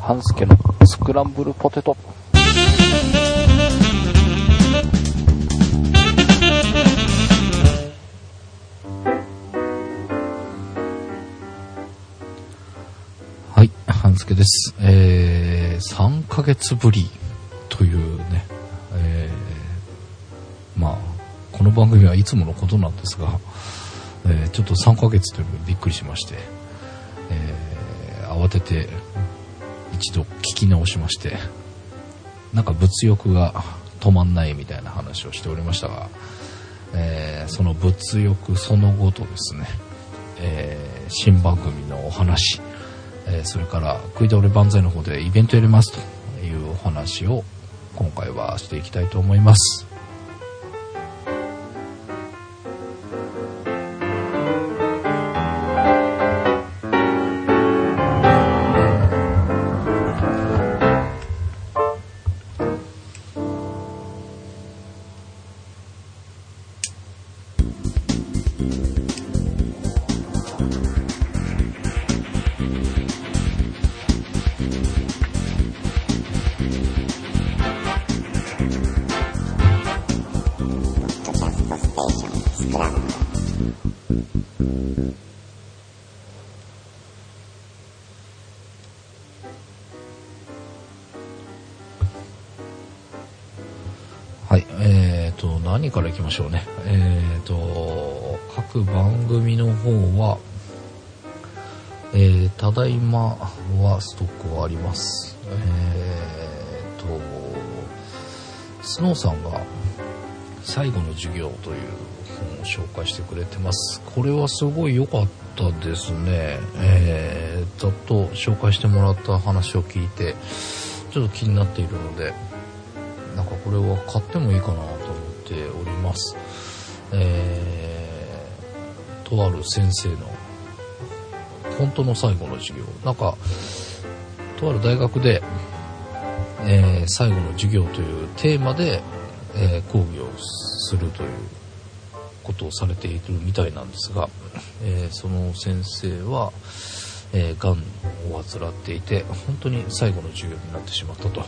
半助のスクランブルポテト。はい、半助です。えー、3ヶ月ぶりというね、えー、まあ、この番組はいつものことなんですが、えー、ちょっと3ヶ月というのびっくりしまして、えー、慌てて一度聞き直しましてなんか物欲が止まんないみたいな話をしておりましたが、えー、その物欲その後とですね、えー、新番組のお話、えー、それから食い倒れ万歳の方でイベントやりますというお話を今回はしていきたいと思います。からいきましょうね。えっ、ー、と、各番組の方は、えー、ただいまはストックはあります。えっ、ー、と、スノーさんが最後の授業という本を紹介してくれてます。これはすごい良かったですね。えー、ざっと紹介してもらった話を聞いて、ちょっと気になっているので、なんかこれは買ってもいいかなと思ております。えー、とある先生の本当の最後の授業。なんか、とある大学で、えー、最後の授業というテーマで、えー、講義をするということをされているみたいなんですが、えー、その先生は、えー、がんを患っていて本当に最後の授業になってしまったと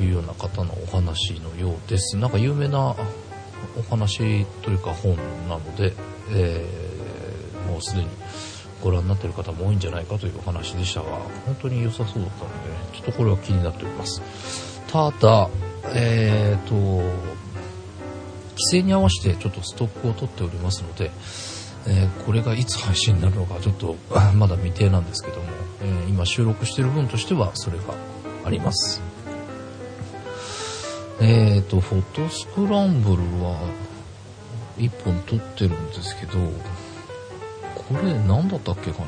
いうような方のお話のようです。なんか有名なお話というか本なので、えー、もうすでにご覧になっている方も多いんじゃないかというお話でしたが、本当に良さそうだったので、ねちょっとこれは気になっております。ただ、えーと、規制に合わせてちょっとストックを取っておりますので、えー、これがいつ配信になるのかちょっと まだ未定なんですけども、えー、今収録している分としてはそれがあります。えっ、ー、と、フォトスクランブルは1本撮ってるんですけど、これ何だったっけかな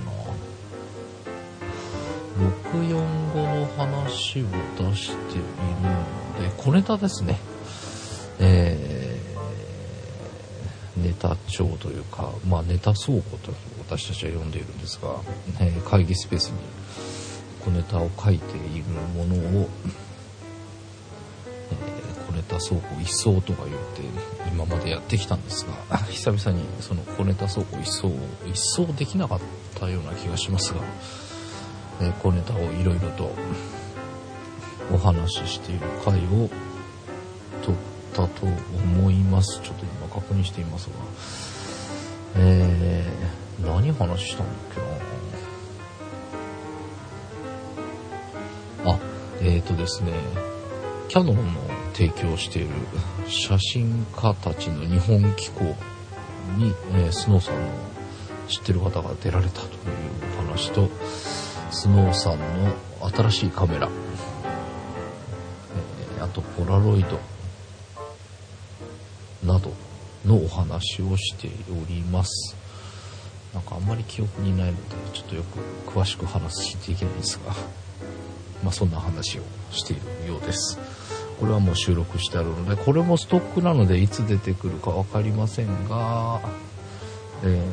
？645の話を出しているので、小ネタですね。えー、ネタ帳というか、まあネタ倉庫と私たちは呼んでいるんですが、えー、会議スペースに小ネタを書いているものを、ネタ倉庫一掃とか言って今までやってきたんですが久々にその小ネタ倉庫一掃を一掃できなかったような気がしますが、えー、小ネタをいろいろとお話ししている回を撮ったと思います。ちょっと今確認していますがえー、何話したんだっけな？あえっ、ー、とですねキャノンの提供している写真家たちの日本機構に、えー、スノーさんの知ってる方が出られたというお話と、スノーさんの新しいカメラ、えー、あとポラロイドなどのお話をしております。なんかあんまり記憶にないので、ちょっとよく詳しく話できないんですが、まあそんな話をしているようです。これはもう収録してあるので、これもストックなのでいつ出てくるか分かりませんが、え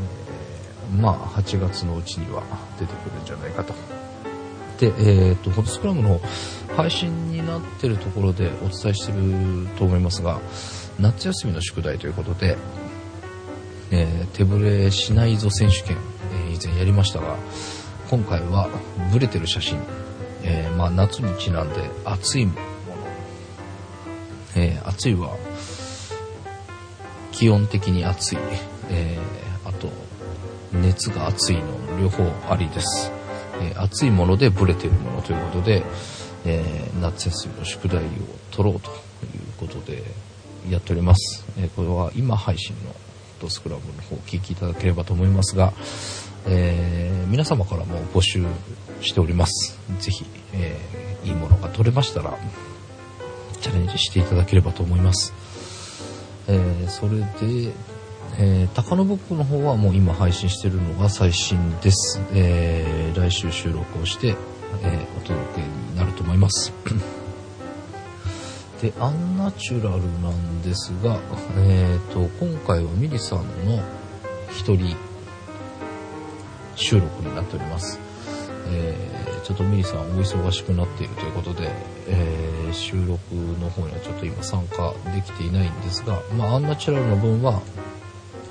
ー、まあ8月のうちには出てくるんじゃないかと。で、えっ、と、フォトスクラムの配信になってるところでお伝えしてると思いますが、夏休みの宿題ということで、えー、手ぶれしないぞ選手権、えー、以前やりましたが、今回はブレてる写真、えー、まあ夏にちなんで暑い暑いは気温的に暑い、えー、あと熱が暑いの両方ありです、えー、暑いものでブレてるものということで、えー、夏休みの宿題を取ろうということでやっております、えー、これは今配信のドスクラブの方お聞きいただければと思いますが、えー、皆様からも募集しております。ぜひ、えー、いいものが取れましたらチャレンジしていただければと思いますえー、それで、えー、高野ブックの方はもう今配信してるのが最新です。えー、来週収録をして、え、お届けになると思います。で、アンナチュラルなんですが、えーと、今回はミリさんの一人収録になっております。ちょっとミリさんお忙しくなっているということで、えー、収録の方にはちょっと今参加できていないんですが、まあ、アンナチュラルの分は、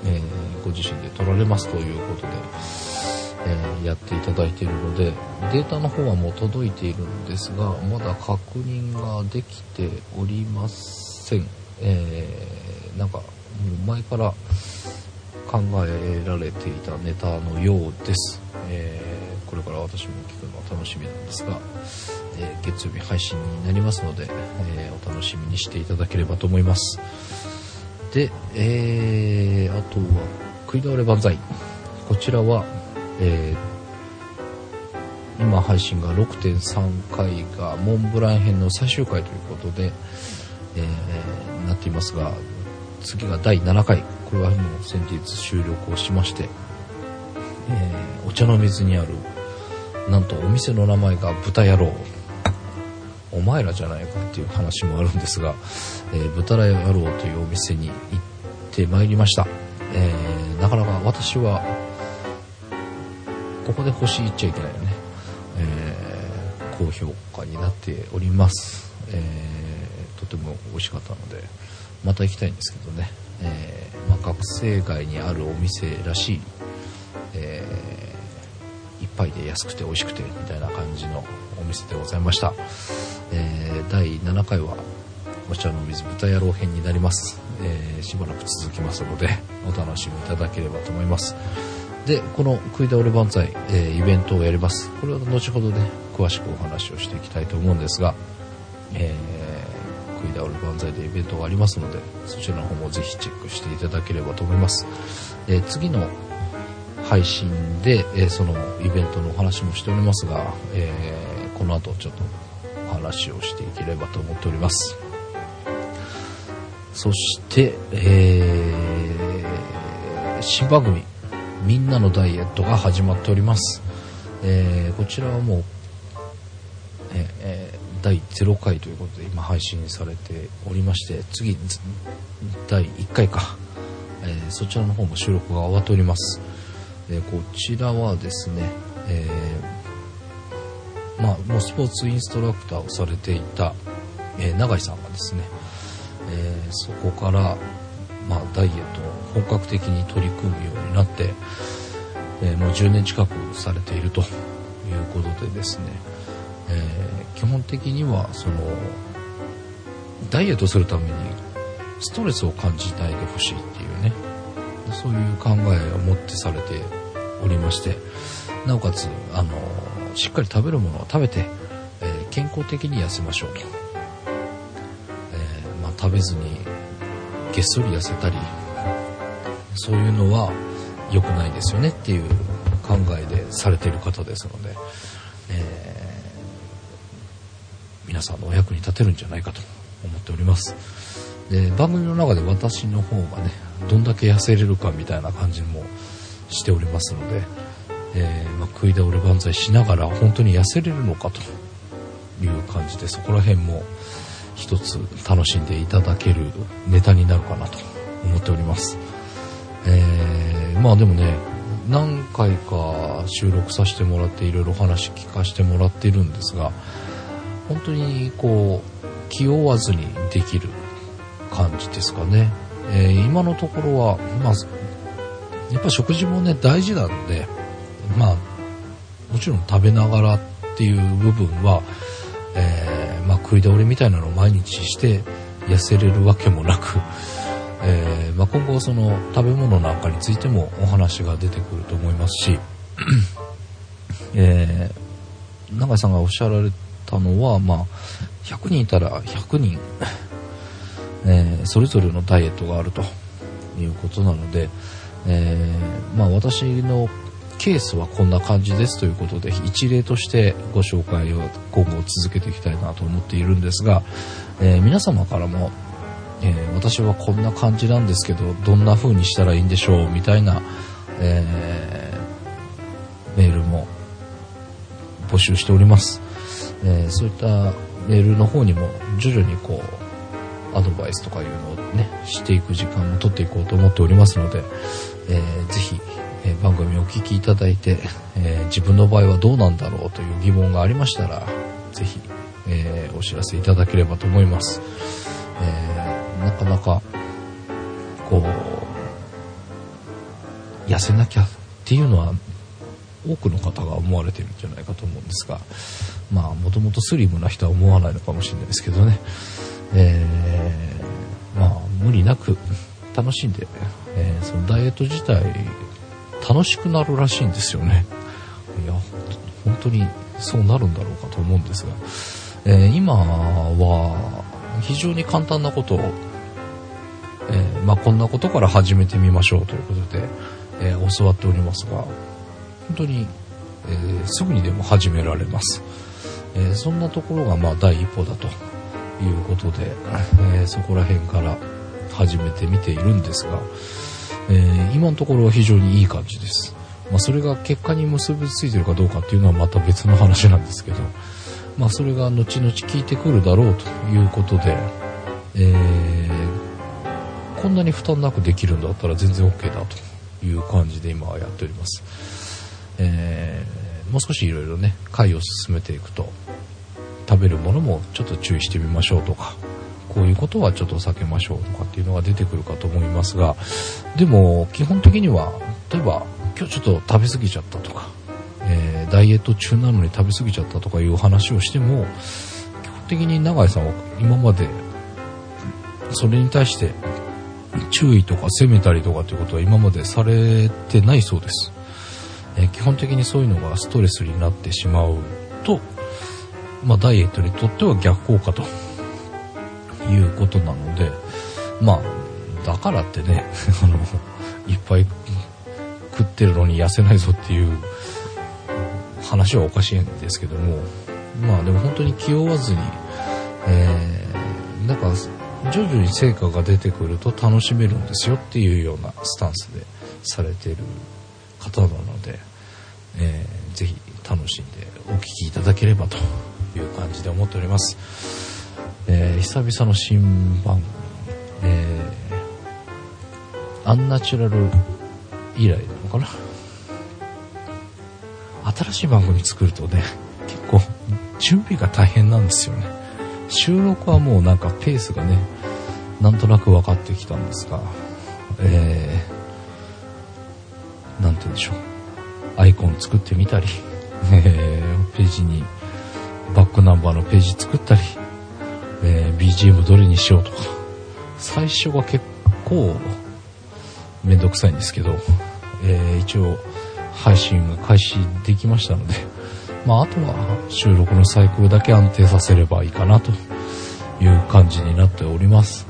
えー、ご自身で撮られますということで、えー、やっていただいているので、データの方はもう届いているんですが、まだ確認ができておりません。えー、なんか、もう前から考えられていたネタのようです。えー、これから私も聞くのは楽しみなんですが、えー、月曜日配信になりますので、えー、お楽しみにしていただければと思います。で、えー、あとは、食い倒れ万歳。こちらは、えー、今配信が6.3回がモンブラン編の最終回ということで、えー、なっていますが、次が第7回。これはもう先日収録をしまして、えー、お茶の水にある、なんとお店の名前が豚野郎。お前らじゃないかっていう話もあるんですが、えー、豚野郎というお店に行ってまいりました。えー、なかなか私は、ここで星言っちゃいけないよね。えー、高評価になっております。えー、とても美味しかったので、また行きたいんですけどね。えー、まあ、学生街にあるお店らしい、えー、一杯で安くて美味しくてみたいな感じのお店でございました。えー、第7回はお茶の水豚野郎編になります、えー、しばらく続きますのでお楽しみいただければと思います。でこの食い倒れ万歳、えー、イベントをやります。これは後ほどね詳しくお話をしていきたいと思うんですが、えー、食い倒れ万歳でイベントがありますのでそちらの方もぜひチェックしていただければと思います、えー、次の配信で、えー、そのイベントのお話もしておりますが、えー、この後ちょっとお話をしていければと思っております。そして、えー、新番組、みんなのダイエットが始まっております。えー、こちらはもう、えー、第0回ということで今配信されておりまして、次、第1回か、えー、そちらの方も収録が終わっております。えこちらはですね、えーまあ、もうスポーツインストラクターをされていた、えー、永井さんがですね、えー、そこから、まあ、ダイエットを本格的に取り組むようになって、え、もう10年近くされているということでですね、え基本的にはそのダイエットするためにストレスを感じないでほしいっていうねそういう考えを持ってされておりましてなおかつあのしっかり食べるものを食べて、えー、健康的に痩せましょうと、えー、まあ、食べずにげっそり痩せたりそういうのは良くないですよねっていう考えでされてる方ですので、えー、皆さんのお役に立てるんじゃないかと思っております。で番組の中で私の方がねどんだけ痩せれるかみたいな感じもしておりますので、えー、まあ、食い倒れ万歳しながら本当に痩せれるのかという感じでそこら辺も一つ楽しんでいただけるネタになるかなと思っております。えー、まあでもね、何回か収録させてもらっていろいろ話聞かせてもらっているんですが、本当にこう、気負わずにできる感じですかね。えー、今のところは、まあ、やっぱ食事もね、大事なんで、まあ、もちろん食べながらっていう部分は、えー、まあ、食い倒れみたいなのを毎日して痩せれるわけもなく、えー、まあ、今後その食べ物なんかについてもお話が出てくると思いますし、えー、永井さんがおっしゃられたのは、まあ、100人いたら100人、え、それぞれのダイエットがあるということなので、えー、まあ、私のケースはこんな感じですということで一例としてご紹介を今後続けていきたいなと思っているんですが、えー、皆様からも、えー、私はこんな感じなんですけどどんな風にしたらいいんでしょうみたいな、え、メールも募集しております、えそういったメールの方にも徐々にこうアドバイスとかいうのをねしていく時間も取っていこうと思っておりますので、えー、ぜひえ番組をお聴きいただいて、えー、自分の場合はどうなんだろうという疑問がありましたら、ぜひ、えー、お知らせいただければと思います。え、なかなか、こう、痩せなきゃっていうのは、多くの方が思われてるんじゃないかと思うんですが、まあ、もともとスリムな人は思わないのかもしれないですけどね、え、まあ、無理なく楽しんで、えー、そのダイエット自体楽しくなるらしいんですよね。いや、本当にそうなるんだろうかと思うんですが、えー、今は非常に簡単なことを、えー、まあ、こんなことから始めてみましょうということで、え、教わっておりますが、本当に、えすぐにでも始められます。えそんなところがまあ第一歩だということで、えそこら辺から始めてみているんですが、えー、今のところは非常にいい感じです。まあ、それが結果に結びついてるかどうかっていうのはまた別の話なんですけど、まあ、それが後々効いてくるだろうということで、えー、こんなに負担なくできるんだったら全然 OK だという感じで今はやっております。えー、もう少しいろいろね、回を進めていくと、食べるものもちょっと注意してみましょうとか、こういうことはちょっと避けましょうとかっていうのが出てくるかと思いますが、でも基本的には、例えば今日ちょっと食べ過ぎちゃったとか、えー、ダイエット中なのに食べ過ぎちゃったとかいう話をしても、基本的に永井さんは今までそれに対して注意とか責めたりとかっていうことは今までされてないそうです。えー、基本的にそういうのがストレスになってしまうと、まあ、ダイエットにとっては逆効果ということなので、まあ、だからってね、あの、いっぱい食ってるのに痩せないぞっていう話はおかしいんですけども、まあでも本当に気負わずに、えー、なんか徐々に成果が出てくると楽しめるんですよっていうようなスタンスでされてる方なので、えー、ぜひ楽しんでお聴きいただければという感じで思っております。えー、久々の新番組、えー、アンナチュラル以来なのかな？新しい番組作るとね、結構準備が大変なんですよね。収録はもうなんかペースがね、なんとなく分かってきたんですが、えー、なんて言うんでしょう。アイコン作ってみたり、えー、ページにバックナンバーのページ作ったり、えー、BGM どれにしようとか、最初は結構めんどくさいんですけど、えー、一応配信が開始できましたので、まあ、あとは収録のサイクルだけ安定させればいいかなという感じになっております。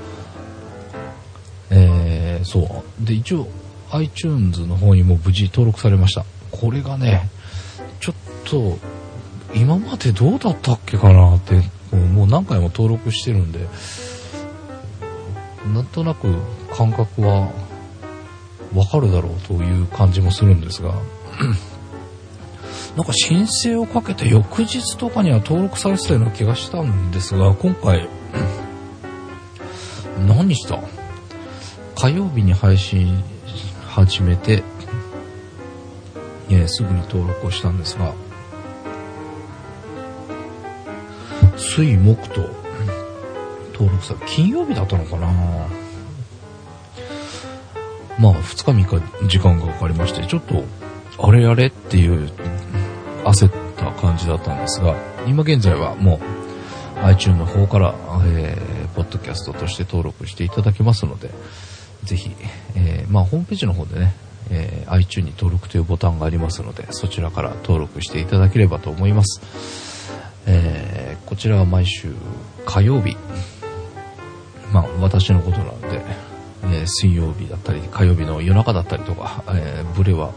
えー、そう。で、一応 iTunes の方にも無事登録されました。これがね、ちょっと今までどうだったっけかなってもう何回も登録してるんで、なんとなく感覚はわかるだろうという感じもするんですが、なんか申請をかけて翌日とかには登録されてたような気がしたんですが、今回、何した火曜日に配信始めて、えすぐに登録をしたんですが、水木と登録さ、金曜日だったのかなまあ、2日3日時間がかかりまして、ちょっと、あれあれっていう焦った感じだったんですが、今現在はもう iTunes の方から、えー、ポッドキャストとして登録していただけますので、ぜひ、えー、まあ、ホームページの方でね、えー、iTunes に登録というボタンがありますので、そちらから登録していただければと思います。えー、こちらは毎週火曜日、まあ、私のことなので、えー、水曜日だったり、火曜日の夜中だったりとか、えー、ブレは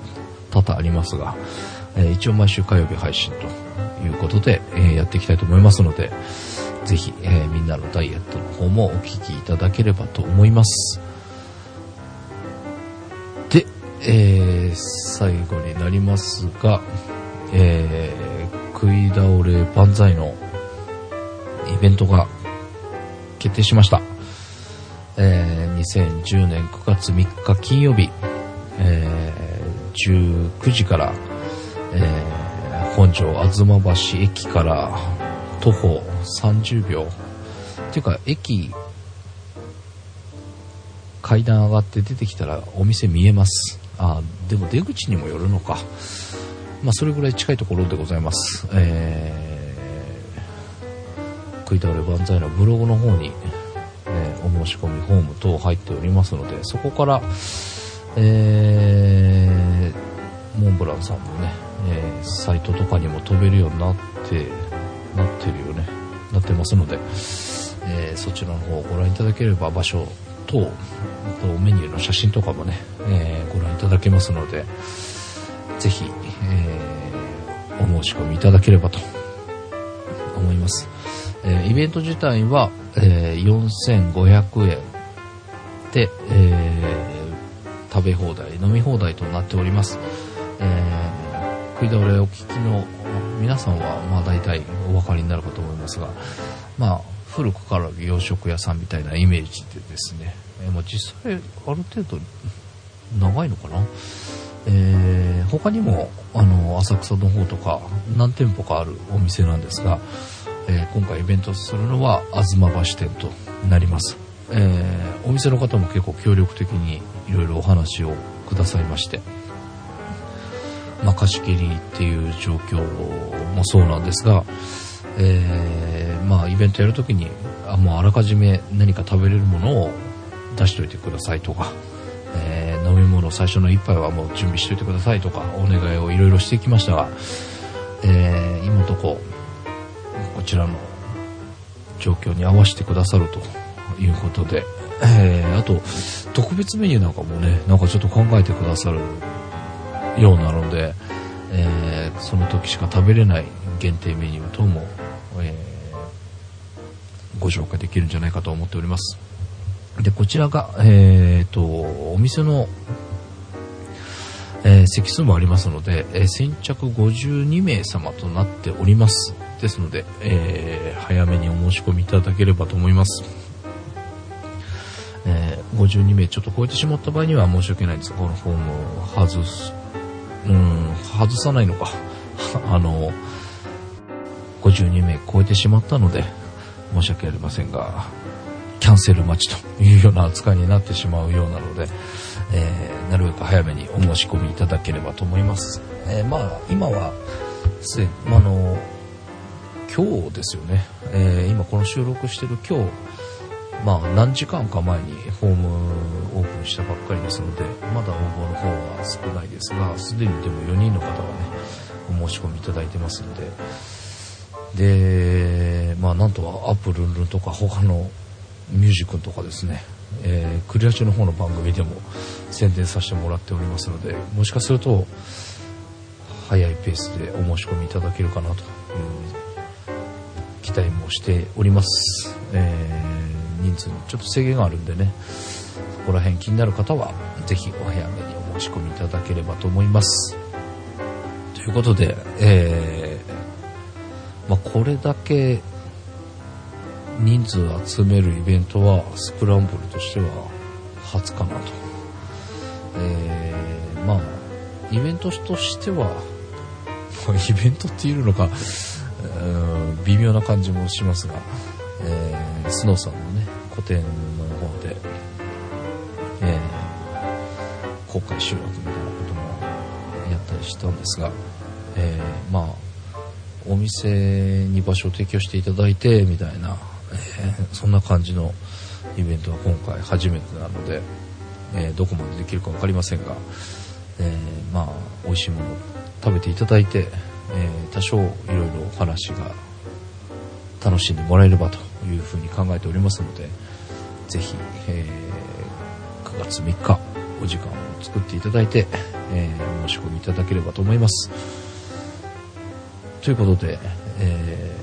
多々ありますが、えー、一応毎週火曜日配信ということで、えー、やっていきたいと思いますので、ぜひ、えー、みんなのダイエットの方もお聞きいただければと思います。で、えー、最後になりますが、えー、食い倒れ万歳のイベントが決定しました。えー、2010年9月3日金曜日、えー、19時から、えー、本庄吾妻橋駅から徒歩30秒。っていうか、駅、階段上がって出てきたらお店見えます。あ、でも出口にもよるのか。まあ、それぐらい近いところでございます。えー、食い倒れ万歳のブログの方に、え、お申し込みフォーム等入っておりますので、そこから、えー、モンブランさんのね、えー、サイトとかにも飛べるようになってなってるよね。なってますので、えー、そちらの方をご覧いただければ場所等とメニューの写真とかもね、えー、ご覧いただけますのでぜひ、えー、お申し込みいただければと思います、えイベント自体は、え4500円で、え食べ放題飲み放題となっております、え食い倒れお聞きの皆さんはまあ大体お分かりになるかと思いますが、まあ、古くから洋食屋さんみたいなイメージでですね、え、まあ実際ある程度長いのかな、えー、他にもあの浅草の方とか何店舗かあるお店なんですが、えー、今回イベントするのは東橋店となります、えー、お店の方も結構協力的にいろいろお話をくださいましてまあ、貸し切りっていう状況もそうなんですが、えー、まあ、イベントやるときに、あ、もうあらかじめ何か食べれるものを出しといてくださいとか、えー、飲み物最初の一杯はもう準備しといてくださいとか、お願いをいろいろしてきましたが、えー、今のとこ、こちらの状況に合わせてくださるということで、えー、あと、特別メニューなんかもね、なんかちょっと考えてくださるようなので、えー、その時しか食べれない限定メニュー等も、えー、ご紹介できるんじゃないかと思っております。で、こちらが、えー、と、お店の、えー、席数もありますので、え、先着52名様となっております。ですので、えー、早めにお申し込みいただければと思います。えー、52名ちょっと超えてしまった場合には申し訳ないです。このフォームを外すうん、外さないのか。あの、52名超えてしまったので、申し訳ありませんが、キャンセル待ちというような扱いになってしまうようなので、えー、なるべく早めにお申し込みいただければと思います。えー、まあ、今は、すでに、まあの、今日ですよね。えー、今この収録してる今日、まあ、何時間か前にホームオープンしたばっかりですので、まだ応募の方は少ないですが、すでにでも4人の方はね、お申し込みいただいてますので、で、まあ、なんとはアップルンルンとか他のミュージックとかですね、えー、クリア中の方の番組でも宣伝させてもらっておりますので、もしかすると、早いペースでお申し込みいただけるかなという期待もしております。えー人数にちょっと制限があるんでね、そこら辺気になる方は、ぜひお早めにお申し込みいただければと思います。ということで、えー、まあ、これだけ人数を集めるイベントは、スクランブルとしては初かなと。えー、まあ、イベントとしては、イベントっていうのか、微妙な感じもしますが、えー、スノーさんのね、個展の方で、えー、公開収録みたいなこともやったりしたんですが、えー、まあ、お店に場所を提供していただいてみたいな、え、そんな感じのイベントは今回初めてなので、え、どこまでできるか分かりませんが、え、まあ美味しいものを食べていただいて、え多少いろいろお話が楽しんでもらえればというふうに考えておりますのでぜひ、え9月3日お時間を作っていただいて、えお申し込みいただければと思います。ということで、え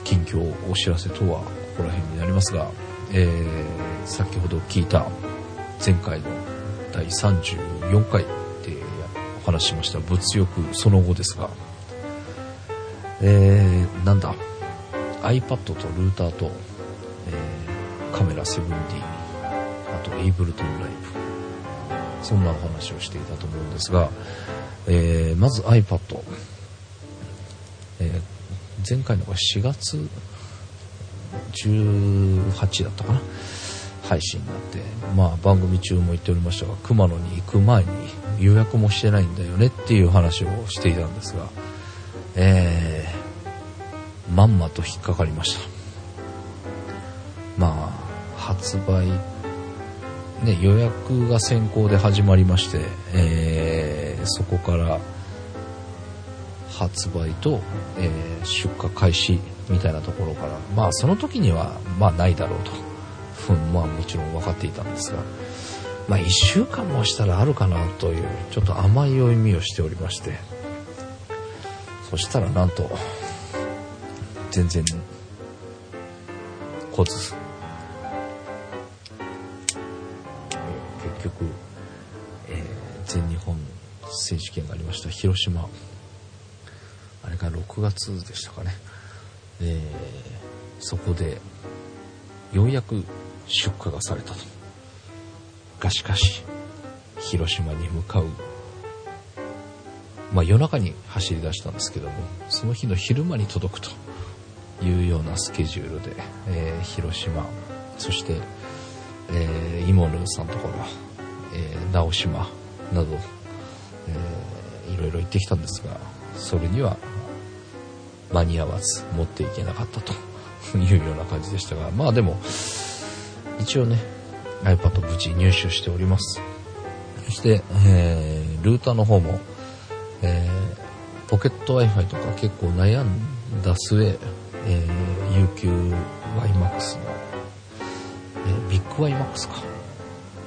ー、近況お知らせとはここら辺になりますが、えー、先ほど聞いた前回の第34回でお話ししました物欲その後ですが、えー、なんだ？iPad とルーターと、えー、カメラ 7D あと Ableton Live そんなお話をしていたと思うんですが、えー、まず iPad えー、前回のが4月18だったかな？配信になって。まあ番組中も言っておりましたが熊野に行く前に予約もしてないんだよねっていう話をしていたんですがえー、まんまと引っかかりました。まあ発売ね予約が先行で始まりまして、えー、そこから発売と、えー、出荷開始みたいなところからまあその時にはまあないだろうと。ふんまあもちろん分かっていたんですがまあ1週間もしたらあるかなというちょっと甘い読みをしておりまして。そしたらなんと全然来ず結局、えー、全日本選手権がありました。広島。あれが6月でしたかね、えー、そこでようやく出荷がされたと。がしかし広島に向かう。まあ夜中に走り出したんですけどもその日の昼間に届くと。いうようなスケジュールで、えー、広島そして、えー、イモヌさんところ、えー、直島など、えー、いろいろ行ってきたんですがそれには間に合わず持っていけなかったと いうような感じでしたがまあでも一応ね iPad 無事入手しております。そして、えー、ルーターの方も、えー、ポケット Wi-Fi とか結構悩んだ末、えー、UQYMAX の、えー、ビッグ YMAX か、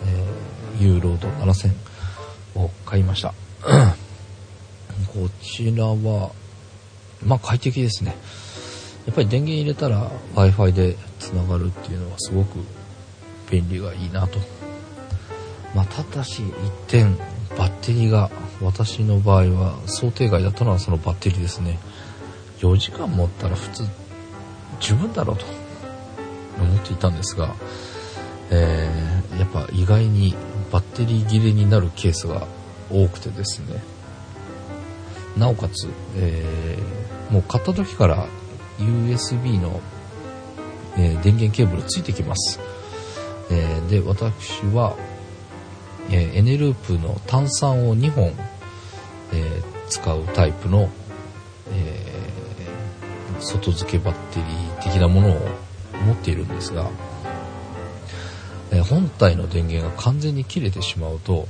えー、ユーロード7000を買いました。こちらはまあ快適ですね。やっぱり電源入れたら w i f i でつながるっていうのはすごく便利がいいなと。まあただし一点バッテリーが私の場合は想定外だったのはそのバッテリーですね。4時間持ったら普通十分だろうと思っていたんですが、えー、やっぱ意外にバッテリー切れになるケースが多くてですねなおかつ、えー、もう買った時から USB の、えー、電源ケーブルついてきます。え、で、私は、え、エネループの炭酸を2本、え使うタイプの、外付けバッテリー的なものを持っているんですが、え本体の電源が完全に切れてしまうと、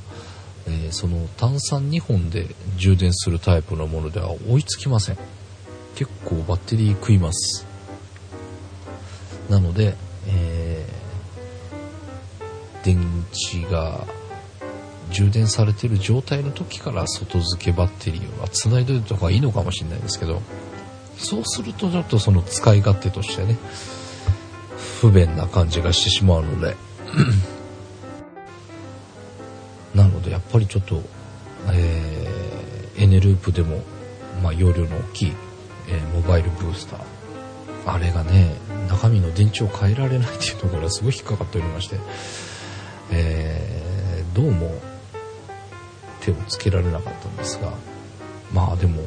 え、その炭酸2本で充電するタイプのものでは追いつきません。結構バッテリー食います。なので、えー、電池が充電されてる状態の時から外付けバッテリーは繋いでおいた方がいいのかもしれないですけどそうするとちょっとその使い勝手としてね不便な感じがしてしまうので。なのでやっぱりちょっと、えー、エネループでも、まあ、容量の大きい、えー、モバイルブースター。あれがね中身の電池を変えられないっていうところがすごい引っかかっておりまして、えー、どうも手をつけられなかったんですが。まあでも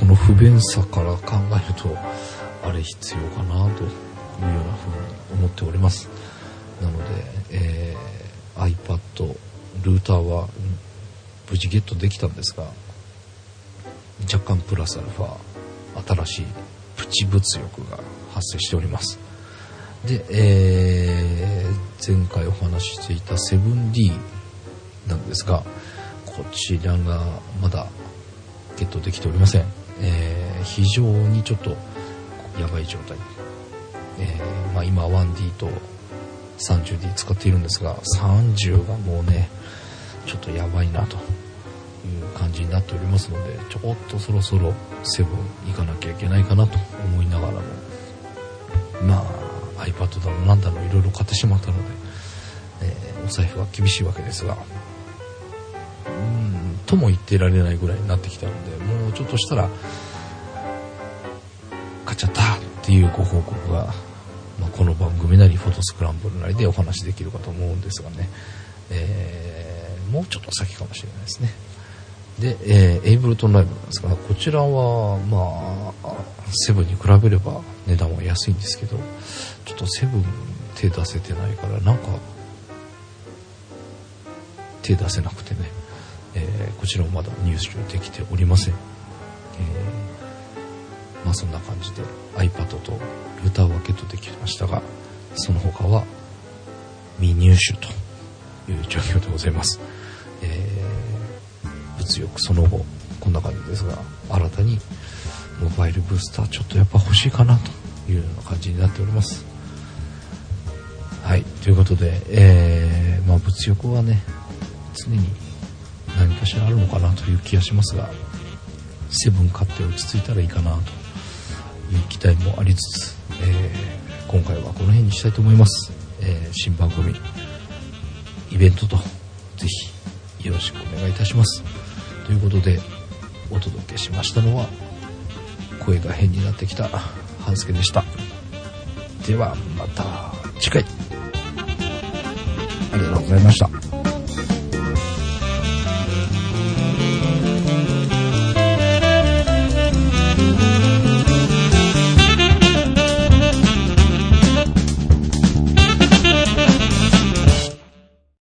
この不便さから考えるとあれ必要かなというようなふうに思っております。なので、えー、iPad ルーターは無事ゲットできたんですが若干プラスアルファ新しいプチ物欲が発生しております。で、えー、前回お話ししていた 7D なんですがこちらがまだゲットできておりません、えー、非常にちょっとやばい状態、えー、まあ、今 1D と 30D 使っているんですが30がもうねちょっとやばいなという感じになっておりますのでちょっとそろそろセブン行かなきゃいけないかなと思いながらもまあ iPad だのなんだのいろいろ買ってしまったので、えー、お財布は厳しいわけですがうんとも言ってられないぐらいになってきたのでちょっとしたら買っちゃったっていうご報告が、まあ、この番組なりフォトスクランブルなりでお話できるかと思うんですがね、えー、もうちょっと先かもしれないですね。で、えー、エイブルトンライブなんですがこちらはまあセブンに比べれば値段は安いんですけどちょっとセブン手出せてないからなんか手出せなくてね、えー、こちらもまだ入手できておりません、まあそんな感じで iPad とルーターはゲットできましたがその他は未入手という状況でございます、えー、物欲その後こんな感じですが新たにモバイルブースターちょっとやっぱ欲しいかなというような感じになっております。はいということで、えー、まあ、物欲はね常に何かしらあるのかなという気がしますがセブン買って落ち着いたらいいかなという期待もありつつ、えー、今回はこの辺にしたいと思います、えー、新番組イベントとぜひよろしくお願いいたします。ということでお届けしましたのは声が変になってきた半助でした。ではまた次回。ありがとうございました。